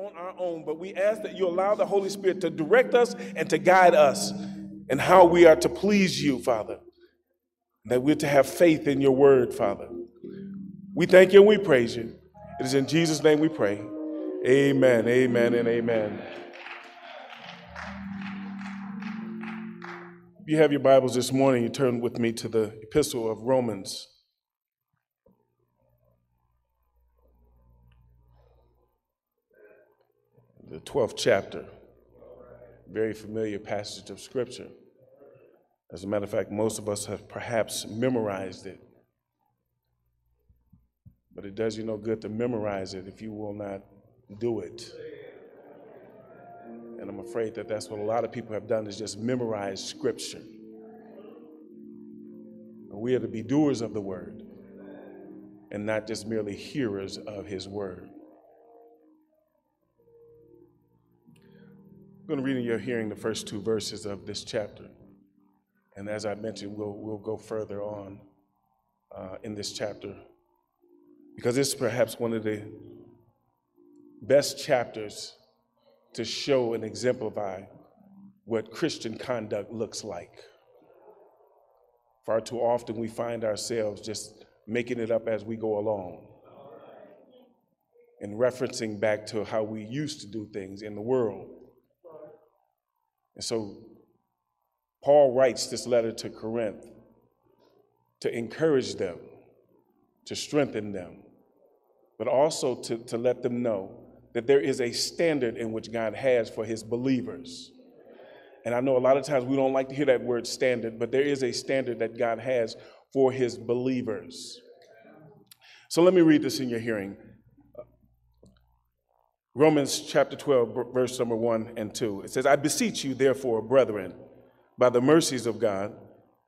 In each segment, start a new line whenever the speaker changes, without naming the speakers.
on our own, but we ask that you allow the Holy Spirit to direct us and to guide us in how we are to please you, Father. That we're to have faith in your word, Father. We thank you and we praise you. It is in Jesus' name we pray. Amen, amen, and amen. If you have your Bibles this morning, you turn with me to the epistle of Romans. The 12th chapter. Very familiar passage of Scripture. As a matter of fact, most of us have perhaps memorized it. But it does you no good to memorize it if you will not do it. And I'm afraid that that's what a lot of people have done is just memorize scripture. We are to be doers of the word and not just merely hearers of his word. Going to read in your hearing the first two verses of this chapter. And as I mentioned, we'll, we'll go further on uh, in this chapter because it's perhaps one of the best chapters to show and exemplify what Christian conduct looks like. Far too often we find ourselves just making it up as we go along and referencing back to how we used to do things in the world. And so Paul writes this letter to Corinth to encourage them, to strengthen them, but also to, to let them know that there is a standard in which God has for his believers. And I know a lot of times we don't like to hear that word standard, but there is a standard that God has for his believers. So let me read this in your hearing. Romans chapter 12, verse number 1 and 2. It says, I beseech you, therefore, brethren, by the mercies of God,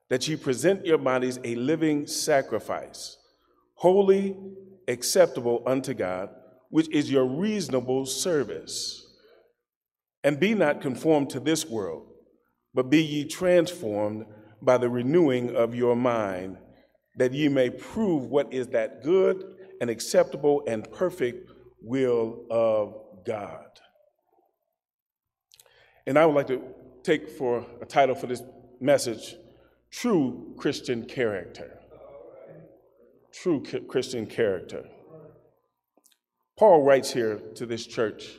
that ye present your bodies a living sacrifice, holy, acceptable unto God, which is your reasonable service. And be not conformed to this world, but be ye transformed by the renewing of your mind, that ye may prove what is that good and acceptable and perfect will of God. And I would like to take for a title for this message True Christian Character. True Christian Character. Paul writes here to this church,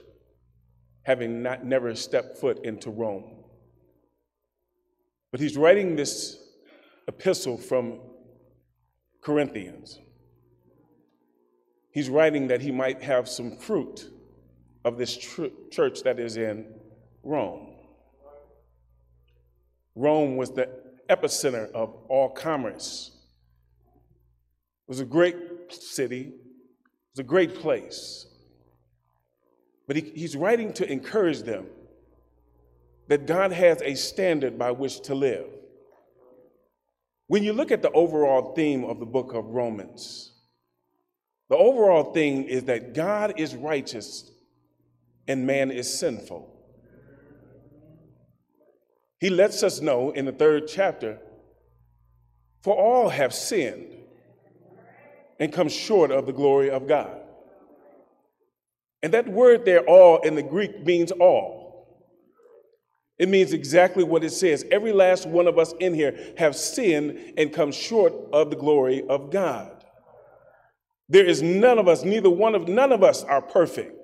having not never stepped foot into Rome. But he's writing this epistle from Corinthians. He's writing that he might have some fruit of this tr- church that is in Rome. Rome was the epicenter of all commerce. It was a great city, it was a great place. But he, he's writing to encourage them that God has a standard by which to live. When you look at the overall theme of the book of Romans, the overall thing is that God is righteous and man is sinful. He lets us know in the third chapter for all have sinned and come short of the glory of God. And that word there, all, in the Greek means all. It means exactly what it says. Every last one of us in here have sinned and come short of the glory of God. There is none of us, neither one of none of us are perfect.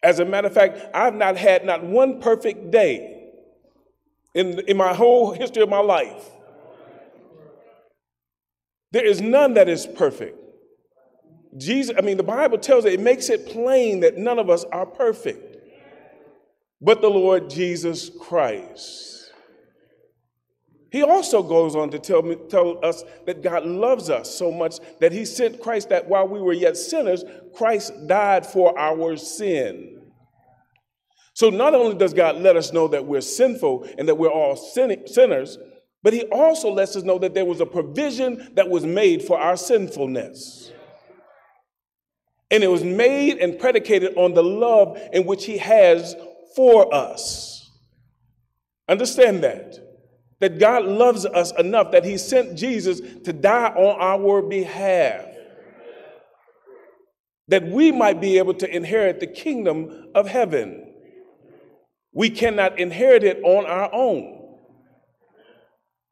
As a matter of fact, I've not had not one perfect day in, in my whole history of my life. There is none that is perfect. Jesus, I mean, the Bible tells it, it makes it plain that none of us are perfect, but the Lord Jesus Christ. He also goes on to tell, me, tell us that God loves us so much that he sent Christ that while we were yet sinners, Christ died for our sin. So not only does God let us know that we're sinful and that we're all sin- sinners, but he also lets us know that there was a provision that was made for our sinfulness. And it was made and predicated on the love in which he has for us. Understand that. That God loves us enough that he sent Jesus to die on our behalf. that we might be able to inherit the kingdom of heaven. We cannot inherit it on our own.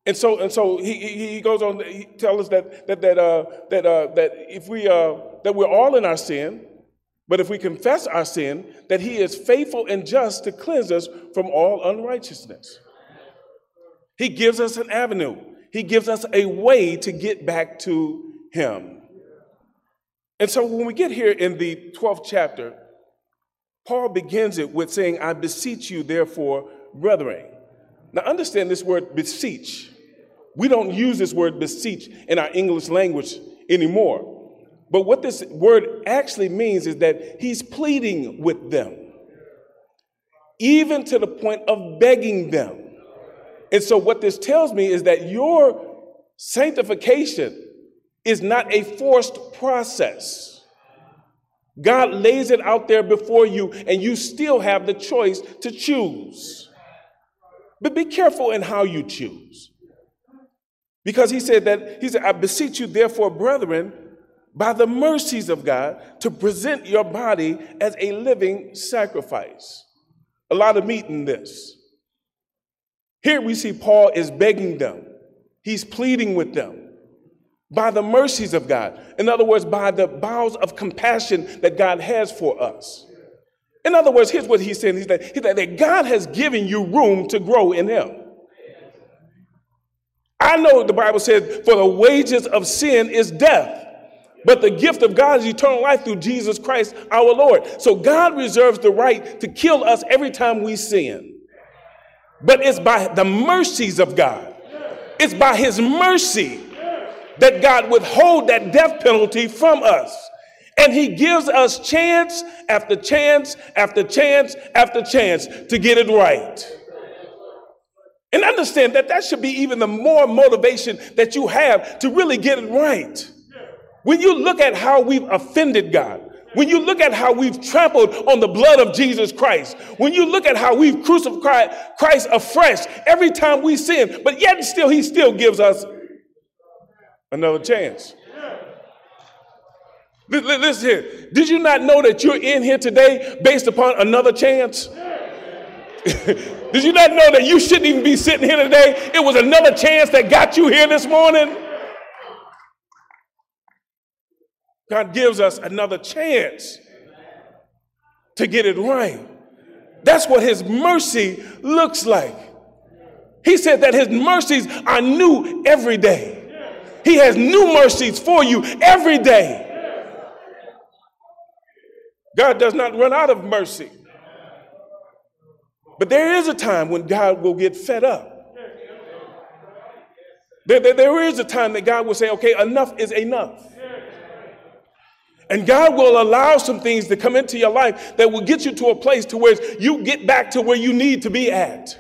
And so, and so he, he goes on to tell us that, that, that, uh, that, uh, that if we, uh, that we're all in our sin, but if we confess our sin, that he is faithful and just to cleanse us from all unrighteousness. He gives us an avenue. He gives us a way to get back to him. And so when we get here in the 12th chapter, Paul begins it with saying, I beseech you, therefore, brethren. Now understand this word beseech. We don't use this word beseech in our English language anymore. But what this word actually means is that he's pleading with them, even to the point of begging them. And so, what this tells me is that your sanctification is not a forced process. God lays it out there before you, and you still have the choice to choose. But be careful in how you choose. Because he said that, he said, I beseech you, therefore, brethren, by the mercies of God, to present your body as a living sacrifice. A lot of meat in this. Here we see Paul is begging them, he's pleading with them by the mercies of God. In other words, by the bowels of compassion that God has for us. In other words, here's what he's saying he's that, he's that God has given you room to grow in Him. I know the Bible says, for the wages of sin is death. But the gift of God is eternal life through Jesus Christ our Lord. So God reserves the right to kill us every time we sin. But it's by the mercies of God. It's by his mercy that God withhold that death penalty from us. And he gives us chance after chance after chance after chance to get it right. And understand that that should be even the more motivation that you have to really get it right. When you look at how we've offended God, when you look at how we've trampled on the blood of Jesus Christ, when you look at how we've crucified Christ afresh every time we sin, but yet still, He still gives us another chance. Listen here. Did you not know that you're in here today based upon another chance? Did you not know that you shouldn't even be sitting here today? It was another chance that got you here this morning. God gives us another chance to get it right. That's what His mercy looks like. He said that His mercies are new every day. He has new mercies for you every day. God does not run out of mercy. But there is a time when God will get fed up. There, there, there is a time that God will say, okay, enough is enough. And God will allow some things to come into your life that will get you to a place to where you get back to where you need to be at.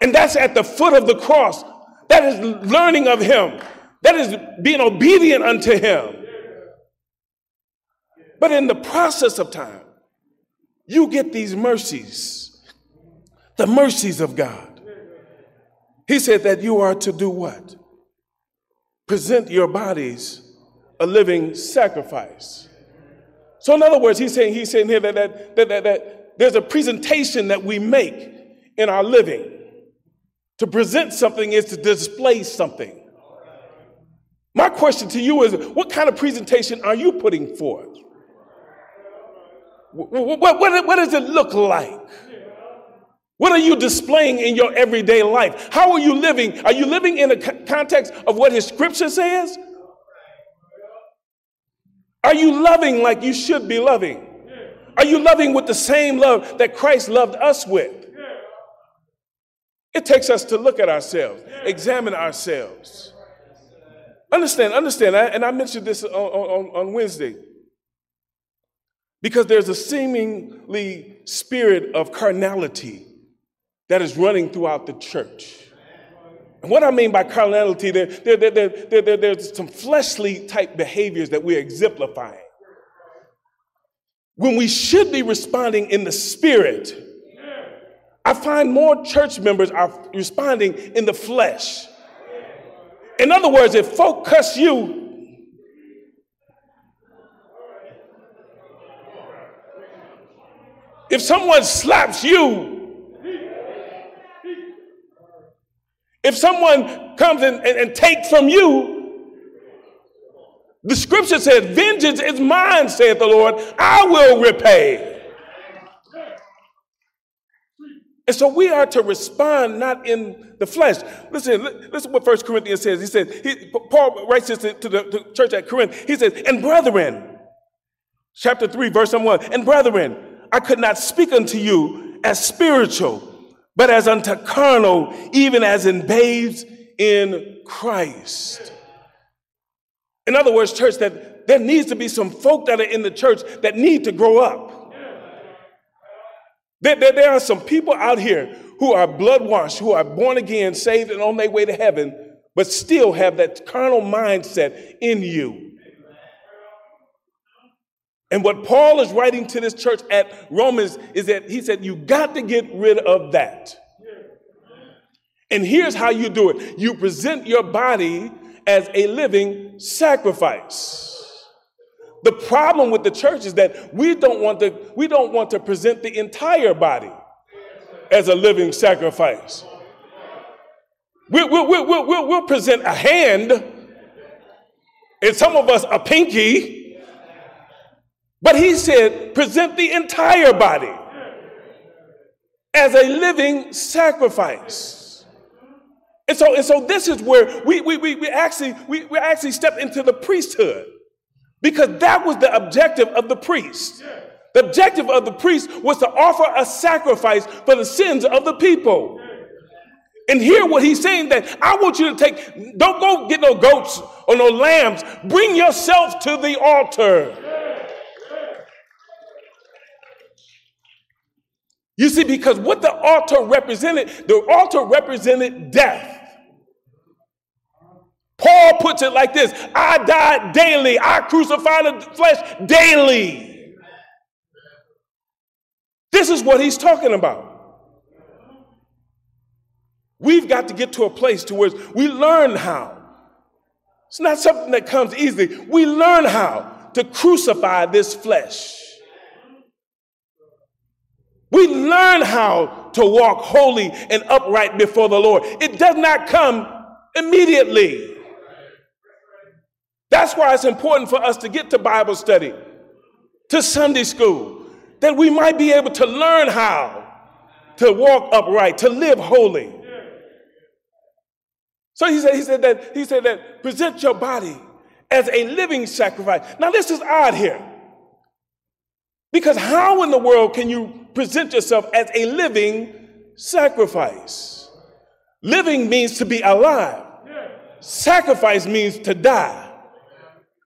And that's at the foot of the cross. That is learning of Him. That is being obedient unto Him. But in the process of time, you get these mercies, the mercies of God. He said that you are to do what? Present your bodies a living sacrifice. So, in other words, he's saying, he's saying here that, that, that, that, that there's a presentation that we make in our living. To present something is to display something. My question to you is what kind of presentation are you putting forth? What, what, what, does it look like? What are you displaying in your everyday life? How are you living? Are you living in the context of what his scripture says? Are you loving like you should be loving? Are you loving with the same love that Christ loved us with? It takes us to look at ourselves, examine ourselves. Understand, understand, and I mentioned this on, on, on Wednesday. Because there's a seemingly spirit of carnality that is running throughout the church. And what I mean by carnality, there, there, there, there, there, there's some fleshly type behaviors that we're exemplifying. When we should be responding in the spirit, I find more church members are responding in the flesh. In other words, if folk cuss you, if someone slaps you, if someone comes and, and, and takes from you, the scripture says, Vengeance is mine, saith the Lord, I will repay. And so we are to respond not in the flesh. Listen, listen what First Corinthians says. He says, he, Paul writes this to the, to the church at Corinth. He says, And brethren, chapter 3, verse number 1, and brethren, I could not speak unto you as spiritual, but as unto carnal, even as in babes in Christ. In other words, church, that there needs to be some folk that are in the church that need to grow up. There, there, there are some people out here who are blood washed, who are born again, saved, and on their way to heaven, but still have that carnal mindset in you. And what Paul is writing to this church at Romans is that he said, You got to get rid of that. And here's how you do it you present your body as a living sacrifice. The problem with the church is that we don't want to, we don't want to present the entire body as a living sacrifice. We'll, we'll, we'll, we'll, we'll present a hand, and some of us a pinky, but he said, present the entire body as a living sacrifice. And so, and so this is where we, we, we, we actually we, we actually step into the priesthood. Because that was the objective of the priest. The objective of the priest was to offer a sacrifice for the sins of the people. And hear what he's saying that I want you to take, don't go get no goats or no lambs. Bring yourself to the altar. You see, because what the altar represented, the altar represented death. Paul puts it like this I die daily, I crucify the flesh daily. This is what he's talking about. We've got to get to a place to where we learn how. It's not something that comes easily. We learn how to crucify this flesh. We learn how to walk holy and upright before the Lord. It does not come immediately. That's why it's important for us to get to Bible study, to Sunday school, that we might be able to learn how to walk upright, to live holy. So he said, he said that he said that present your body as a living sacrifice. Now this is odd here. Because how in the world can you present yourself as a living sacrifice? Living means to be alive. Sacrifice means to die.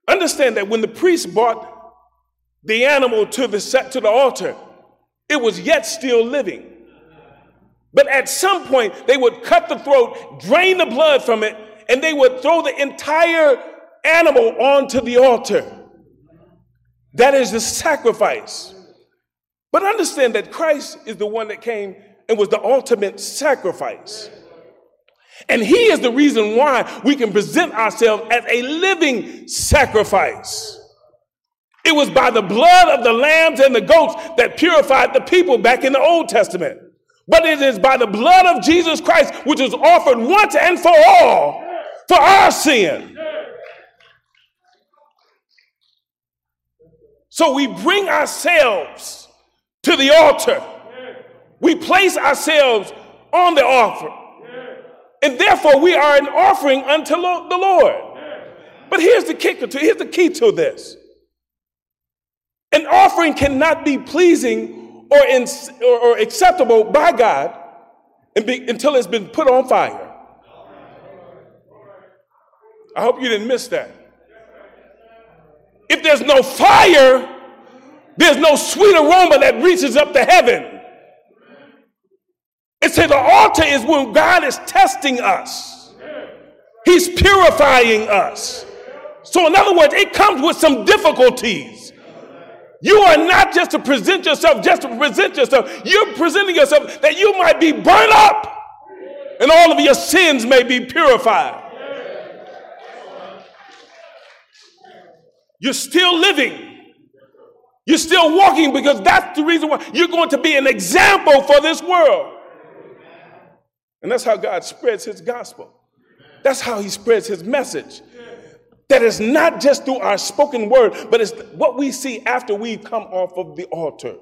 Understand that when the priest brought the animal to the, to the altar, it was yet still living. But at some point, they would cut the throat, drain the blood from it, and they would throw the entire animal onto the altar. That is the sacrifice. But understand that Christ is the one that came and was the ultimate sacrifice. And He is the reason why we can present ourselves as a living sacrifice. It was by the blood of the lambs and the goats that purified the people back in the Old Testament. But it is by the blood of Jesus Christ, which was offered once and for all for our sin. So we bring ourselves to the altar. We place ourselves on the altar and therefore, we are an offering unto the Lord. But here's the kicker to here's the key to this. An offering cannot be pleasing or, in, or, or acceptable by God be, until it's been put on fire. I hope you didn't miss that. If there's no fire, there's no sweet aroma that reaches up to heaven. It said the altar is when God is testing us. He's purifying us. So, in other words, it comes with some difficulties. You are not just to present yourself, just to present yourself. You're presenting yourself that you might be burned up and all of your sins may be purified. You're still living, You're still walking because that's the reason why you're going to be an example for this world. And that's how God spreads his gospel. That's how he spreads his message. That is not just through our spoken word, but it's what we see after we come off of the altar.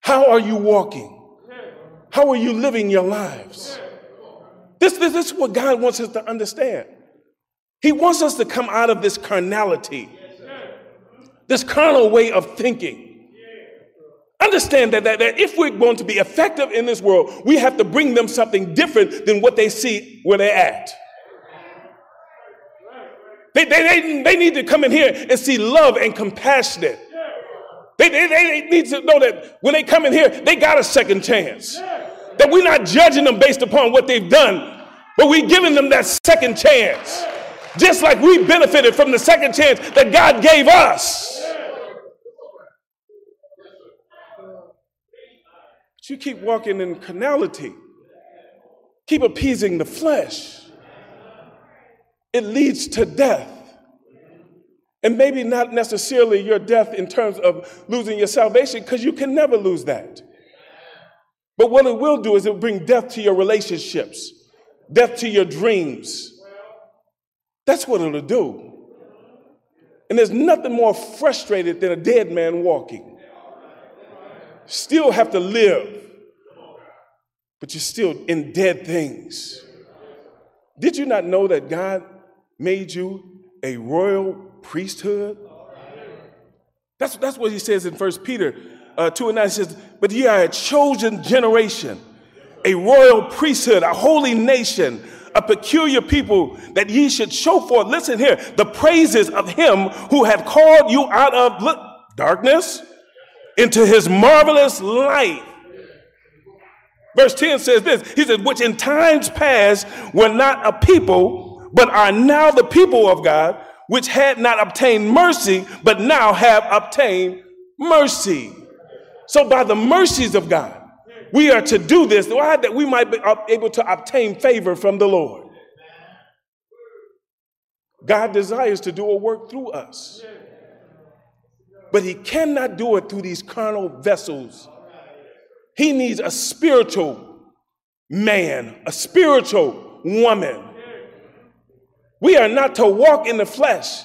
How are you walking? How are you living your lives? This, this, this is what God wants us to understand. He wants us to come out of this carnality, this carnal way of thinking. Understand that, that, that if we're going to be effective in this world, we have to bring them something different than what they see where they're at. They, they, they, they need to come in here and see love and compassion. They, they, they need to know that when they come in here, they got a second chance. That we're not judging them based upon what they've done, but we're giving them that second chance. Just like we benefited from the second chance that God gave us. But you keep walking in carnality, keep appeasing the flesh. It leads to death. And maybe not necessarily your death in terms of losing your salvation, because you can never lose that. But what it will do is it will bring death to your relationships, death to your dreams. That's what it'll do. And there's nothing more frustrated than a dead man walking still have to live, but you're still in dead things. Did you not know that God made you a royal priesthood? That's, that's what he says in 1 Peter uh, 2 and 9. He says, But ye are a chosen generation, a royal priesthood, a holy nation, a peculiar people, that ye should show forth, listen here, the praises of him who had called you out of look, darkness into his marvelous light. Verse 10 says this He says, which in times past were not a people, but are now the people of God, which had not obtained mercy, but now have obtained mercy. So, by the mercies of God, we are to do this that we might be able to obtain favor from the Lord. God desires to do a work through us but he cannot do it through these carnal vessels. He needs a spiritual man, a spiritual woman. We are not to walk in the flesh,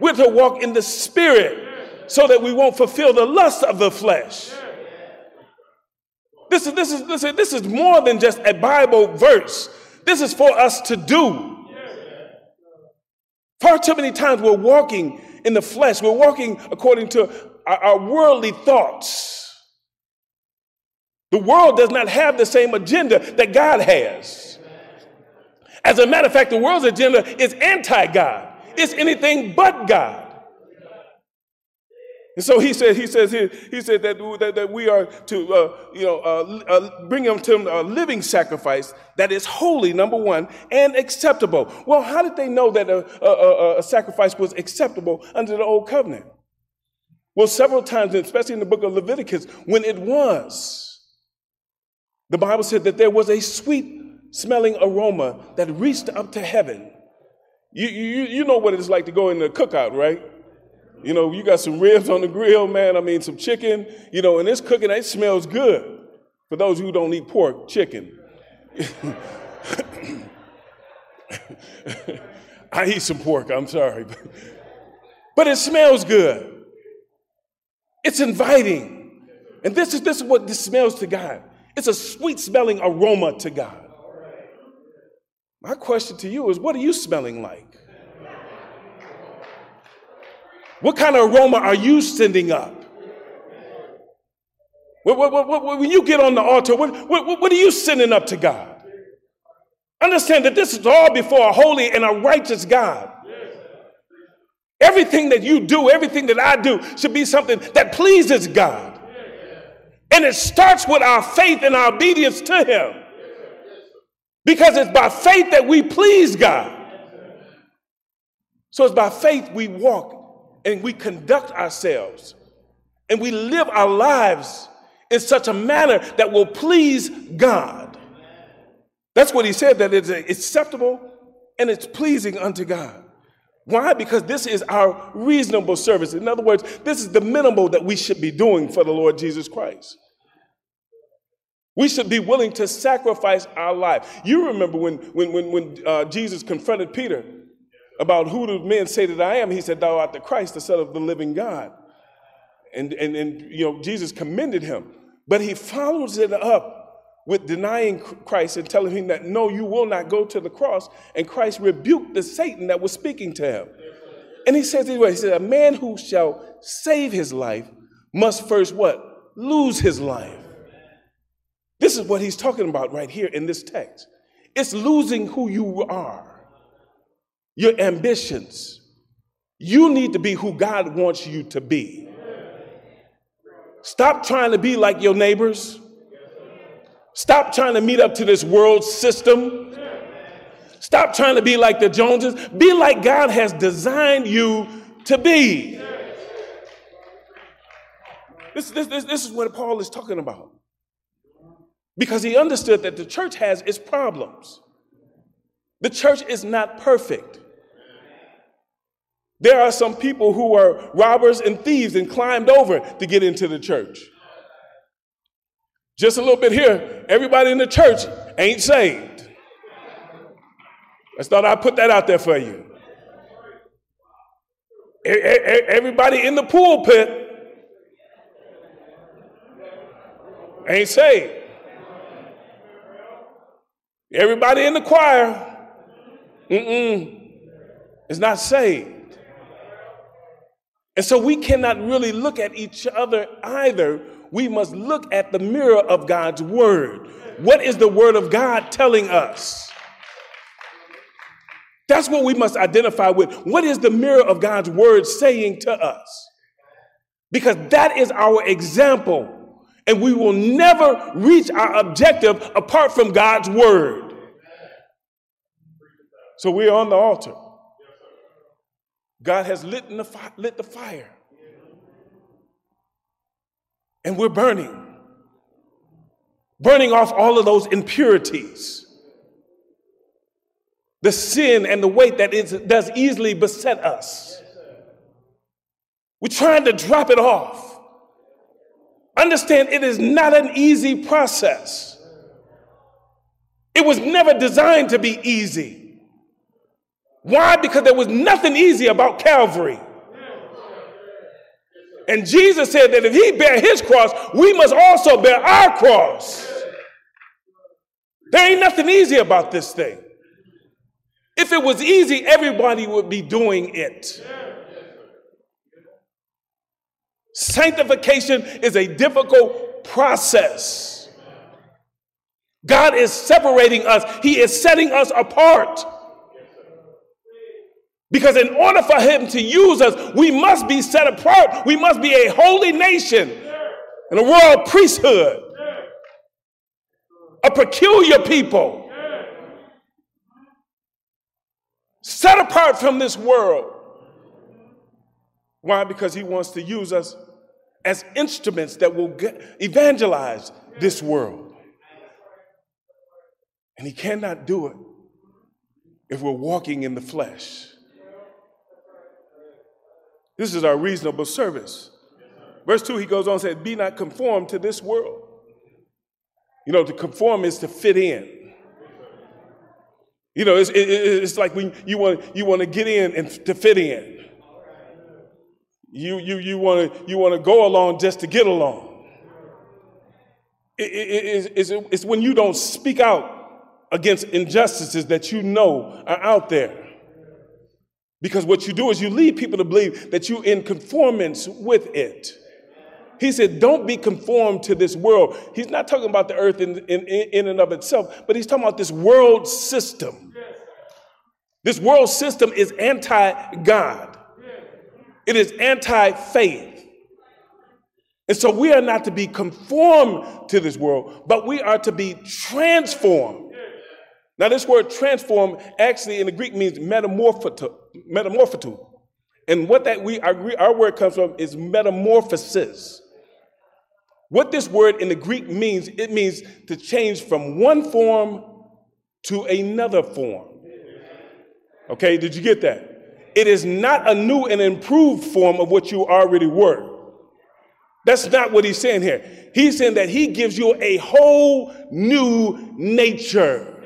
we're to walk in the spirit so that we won't fulfill the lust of the flesh. This is, this is, this is, this is more than just a Bible verse. This is for us to do. Far too many times we're walking in the flesh. We're walking according to our, our worldly thoughts. The world does not have the same agenda that God has. As a matter of fact, the world's agenda is anti God, it's anything but God. And so he said, he says he said that, that, that we are to, uh, you know, uh, uh, bring them to a living sacrifice that is holy, number one, and acceptable. Well, how did they know that a, a, a sacrifice was acceptable under the old covenant? Well, several times, especially in the book of Leviticus, when it was, the Bible said that there was a sweet smelling aroma that reached up to heaven. You, you, you know what it's like to go in the cookout, right? You know, you got some ribs on the grill, man. I mean, some chicken, you know, and it's cooking, it smells good. For those who don't eat pork, chicken. I eat some pork, I'm sorry. But it smells good. It's inviting. And this is, this is what this smells to God. It's a sweet smelling aroma to God. My question to you is what are you smelling like? What kind of aroma are you sending up? When you get on the altar, what are you sending up to God? Understand that this is all before a holy and a righteous God. Everything that you do, everything that I do, should be something that pleases God. And it starts with our faith and our obedience to Him. Because it's by faith that we please God. So it's by faith we walk and we conduct ourselves and we live our lives in such a manner that will please God. That's what he said, that it's acceptable and it's pleasing unto God. Why? Because this is our reasonable service. In other words, this is the minimal that we should be doing for the Lord Jesus Christ. We should be willing to sacrifice our life. You remember when, when, when, when uh, Jesus confronted Peter about who do men say that I am? He said, Thou art the Christ, the Son of the living God. And, and, and you know, Jesus commended him. But he follows it up with denying Christ and telling him that no, you will not go to the cross. And Christ rebuked the Satan that was speaking to him. And he says, he said, a man who shall save his life must first what? Lose his life. This is what he's talking about right here in this text. It's losing who you are, your ambitions. You need to be who God wants you to be. Stop trying to be like your neighbors. Stop trying to meet up to this world system. Stop trying to be like the Joneses. Be like God has designed you to be. This, this, this, this is what Paul is talking about. Because he understood that the church has its problems. The church is not perfect. There are some people who are robbers and thieves and climbed over to get into the church. Just a little bit here, everybody in the church ain't saved. I thought I'd put that out there for you. Everybody in the pulpit ain't saved. Everybody in the choir, mm-mm, is not saved. And so we cannot really look at each other either. We must look at the mirror of God's word. What is the word of God telling us? That's what we must identify with. What is the mirror of God's word saying to us? Because that is our example. And we will never reach our objective apart from God's word. So we're on the altar. God has lit the, fi- lit the fire. And we're burning. Burning off all of those impurities. The sin and the weight that is, does easily beset us. We're trying to drop it off. Understand it is not an easy process. It was never designed to be easy. Why? Because there was nothing easy about Calvary. And Jesus said that if he bear his cross, we must also bear our cross. There ain't nothing easy about this thing. If it was easy, everybody would be doing it. Sanctification is a difficult process. God is separating us, He is setting us apart. Because in order for him to use us, we must be set apart. We must be a holy nation and a royal priesthood, a peculiar people, set apart from this world. Why? Because he wants to use us as instruments that will evangelize this world. And he cannot do it if we're walking in the flesh. This is our reasonable service. Verse 2, he goes on and says, Be not conformed to this world. You know, to conform is to fit in. You know, it's, it, it's like when you want, you want to get in and to fit in. You, you, you want to you want to go along just to get along. It, it, it's, it's when you don't speak out against injustices that you know are out there. Because what you do is you lead people to believe that you're in conformance with it. He said, Don't be conformed to this world. He's not talking about the earth in, in, in and of itself, but he's talking about this world system. This world system is anti God, it is anti faith. And so we are not to be conformed to this world, but we are to be transformed now, this word transform actually in the Greek means metamorphoto. And what that we our, our word comes from is metamorphosis. What this word in the Greek means, it means to change from one form to another form. Okay, did you get that? it is not a new and improved form of what you already were. That's not what he's saying here. He's saying that he gives you a whole new nature.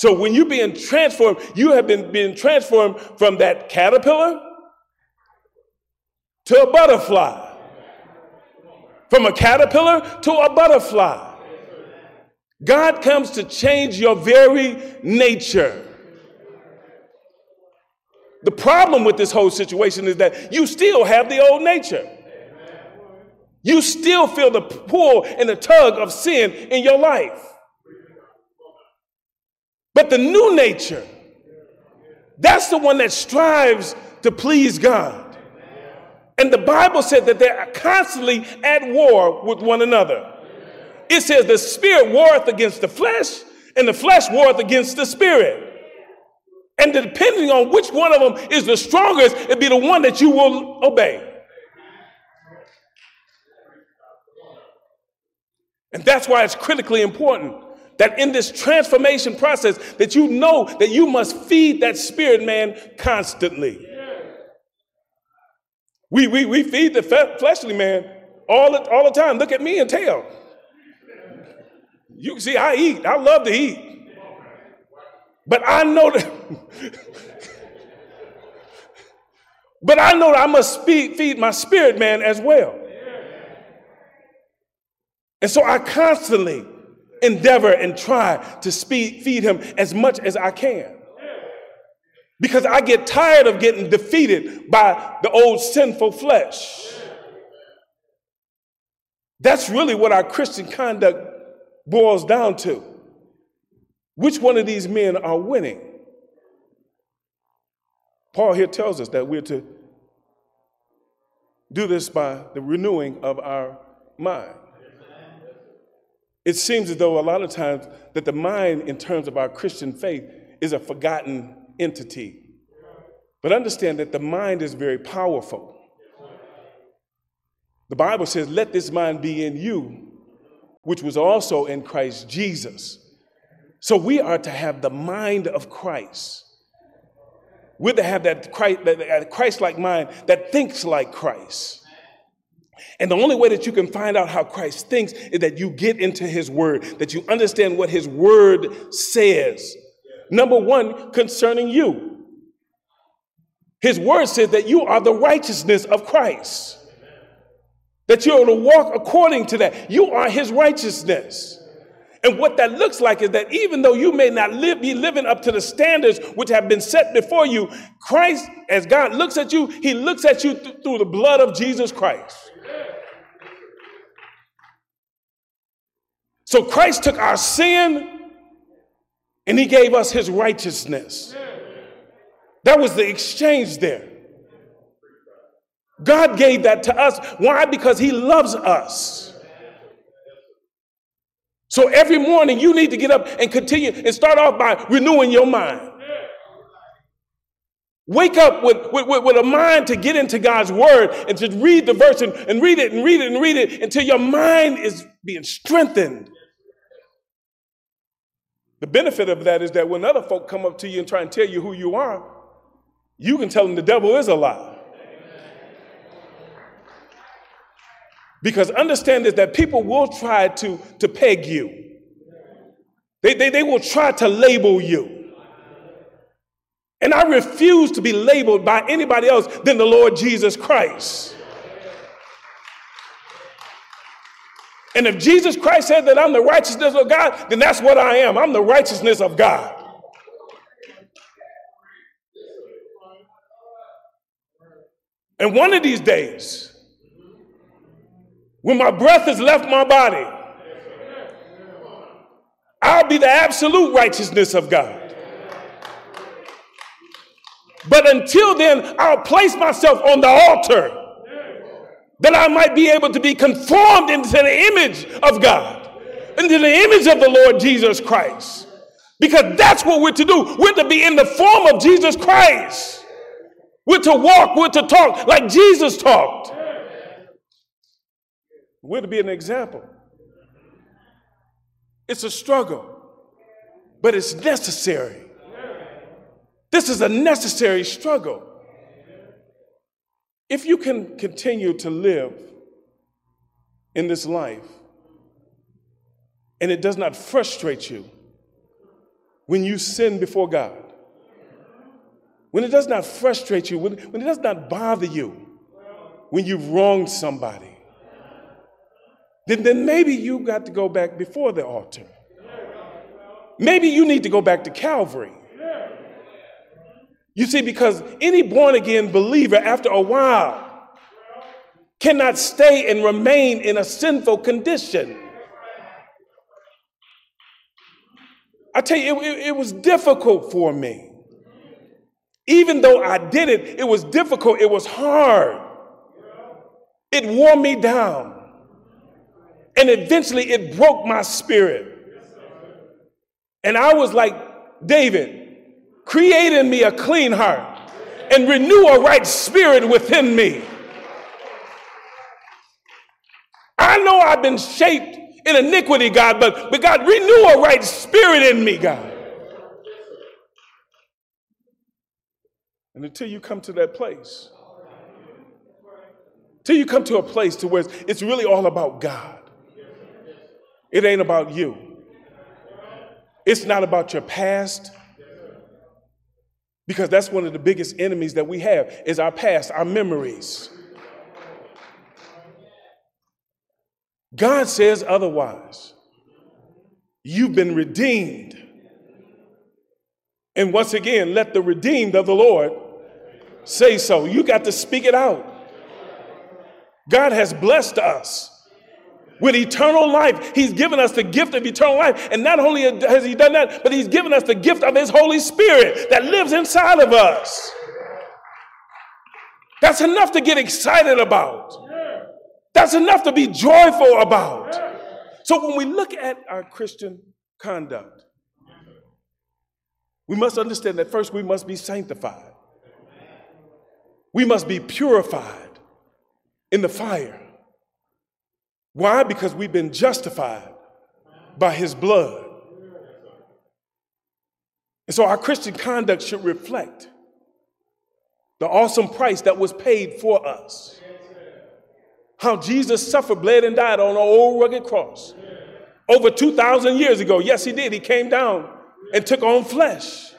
So when you're being transformed, you have been being transformed from that caterpillar to a butterfly. From a caterpillar to a butterfly. God comes to change your very nature. The problem with this whole situation is that you still have the old nature. You still feel the pull and the tug of sin in your life. But the new nature, that's the one that strives to please God. And the Bible said that they're constantly at war with one another. It says the spirit warreth against the flesh, and the flesh warreth against the spirit. And depending on which one of them is the strongest, it'd be the one that you will obey. And that's why it's critically important that in this transformation process that you know that you must feed that spirit man constantly. We, we, we feed the fleshly man all the, all the time. Look at me and tell. You can see, I eat. I love to eat. But I know that. but I know that I must feed my spirit man as well. And so I constantly endeavor and try to speed, feed him as much as I can. Because I get tired of getting defeated by the old sinful flesh. That's really what our Christian conduct boils down to. Which one of these men are winning? Paul here tells us that we're to do this by the renewing of our mind. It seems as though a lot of times that the mind, in terms of our Christian faith, is a forgotten entity. But understand that the mind is very powerful. The Bible says, Let this mind be in you, which was also in Christ Jesus. So we are to have the mind of Christ. We're to have that Christ like mind that thinks like Christ. And the only way that you can find out how Christ thinks is that you get into his word, that you understand what his word says. Number one, concerning you. His word says that you are the righteousness of Christ, that you're to walk according to that. You are his righteousness. And what that looks like is that even though you may not live, be living up to the standards which have been set before you, Christ, as God looks at you, he looks at you th- through the blood of Jesus Christ. So Christ took our sin and he gave us his righteousness. That was the exchange there. God gave that to us. Why? Because he loves us. So every morning you need to get up and continue and start off by renewing your mind. Wake up with, with, with, a mind to get into God's word and to read the verse and, and read it and read it and read it until your mind is being strengthened. The benefit of that is that when other folk come up to you and try and tell you who you are, you can tell them the devil is a lie. Because understand this that people will try to, to peg you, they, they, they will try to label you. And I refuse to be labeled by anybody else than the Lord Jesus Christ. And if Jesus Christ said that I'm the righteousness of God, then that's what I am. I'm the righteousness of God. And one of these days, when my breath has left my body, I'll be the absolute righteousness of God. But until then, I'll place myself on the altar that I might be able to be conformed into the image of God, into the image of the Lord Jesus Christ. Because that's what we're to do. We're to be in the form of Jesus Christ. We're to walk, we're to talk like Jesus talked. We're to be an example. It's a struggle, but it's necessary. This is a necessary struggle. If you can continue to live in this life and it does not frustrate you when you sin before God, when it does not frustrate you, when, when it does not bother you when you've wronged somebody, then, then maybe you've got to go back before the altar. Maybe you need to go back to Calvary. You see, because any born again believer, after a while, cannot stay and remain in a sinful condition. I tell you, it, it, it, was difficult for me. Even though I did it, it was difficult, it was hard. It wore me down. And eventually it broke my spirit. And I was like, David, create in me a clean heart and renew a right spirit within me. I know I've been shaped in iniquity, God, but, but God, renew a right spirit in me, God. And until you come to that place, till you come to a place to where it's really all about God. It ain't about you. It's not about your past. Because that's one of the biggest enemies that we have is our past, our memories. God says otherwise. You've been redeemed. And once again, let the redeemed of the Lord say so. You got to speak it out. God has blessed us with eternal life. He's given us the gift of eternal life. And not only has He done that, but He's given us the gift of His Holy Spirit that lives inside of us. That's enough to get excited about. That's enough to be joyful about. So when we look at our Christian conduct, we must understand that first we must be sanctified. We must be purified in the fire. Why? Because we've been justified by his blood. And so our Christian conduct should reflect the awesome price that was paid for us how Jesus suffered, bled, and died on an old rugged cross over 2,000 years ago. Yes, he did. He came down and took on flesh.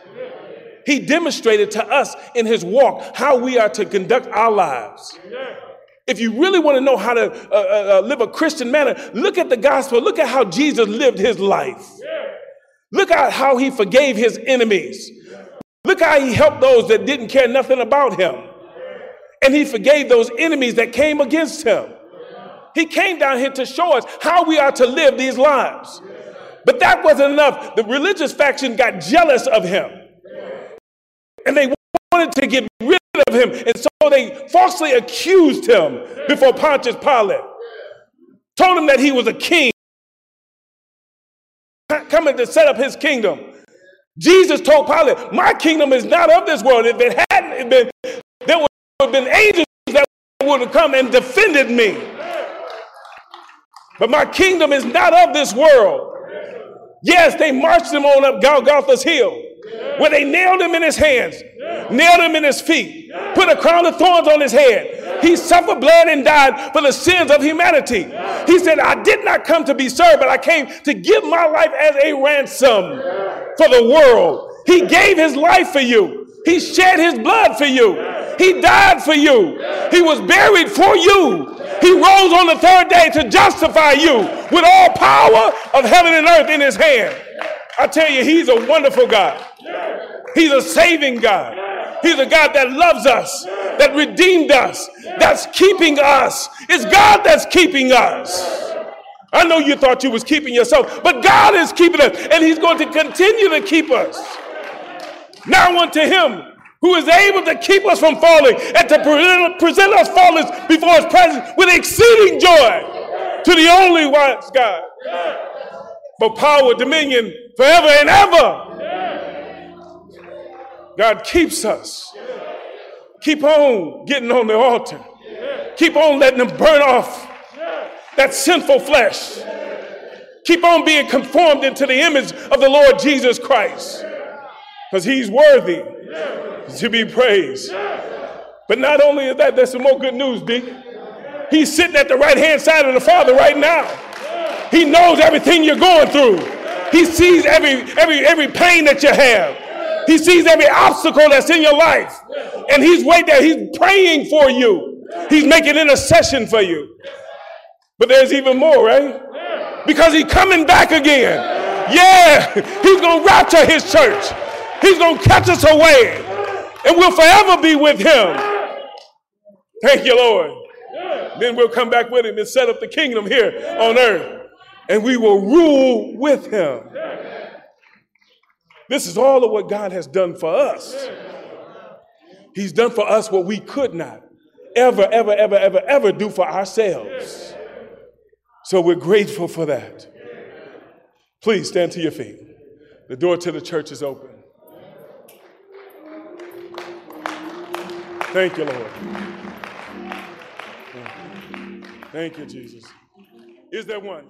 He demonstrated to us in his walk how we are to conduct our lives. If you really want to know how to uh, uh, uh, live a Christian manner, look at the gospel. Look at how Jesus lived his life. Look at how he forgave his enemies. Look how he helped those that didn't care nothing about him and he forgave those enemies that came against him. He came down here to show us how we are to live these lives. But that wasn't enough. The religious faction got jealous of him. And they wanted to get rid of him. And so they falsely accused him before Pontius Pilate. Told him that he was a king coming to set up his kingdom. Jesus told Pilate, My kingdom is not of this world. If it hadn't been, there would have been angels that would have come and defended me. But my kingdom is not of this world. Yes, they marched him on up Golgotha's hill where they nailed him in his hands, nailed him in his feet, put a crown of thorns on his head. He suffered blood and died for the sins of humanity. He said, I did not come to be served, but I came to give my life as a ransom for the world. He gave his life for you. He shed his blood for you. He died for you. He was buried for you. He rose on the third day to justify you with all power of heaven and earth in his hand. I tell you, he's a wonderful God. He's a saving God. He's a God that loves us, that redeemed us, that's keeping us. It's God that's keeping us. I know you thought you was keeping yourself, but God is keeping us, and He's going to continue to keep us. Now unto him who is able to keep us from falling and to present us faultless before his presence with exceeding joy to the only wise God. For power, dominion, forever and ever. God keeps us. Keep on getting on the altar. Keep on letting them burn off that sinful flesh. Keep on being conformed into the image of the Lord Jesus Christ because he's worthy to be praised. But not only is that, there's some more good news, D. He's sitting at the right hand side of the Father right now. He knows everything you're going through. He sees every, every, every pain that you have. He sees every obstacle that's in your life. And he's waiting there. He's praying for you. He's making intercession for you. But there's even more, right? Because he's coming back again. Yeah, he's going to rapture his church. He's going to catch us away. And we'll forever be with him. Thank you, Lord. Then we'll come back with him and set up the kingdom here on earth. And we will rule with him. This is all of what God has done for us. He's done for us what we could not ever, ever, ever, ever, ever do for ourselves. So we're grateful for that. Please stand to your feet. The door to the church is open. Thank you, Lord. Thank you, Jesus. Is there one?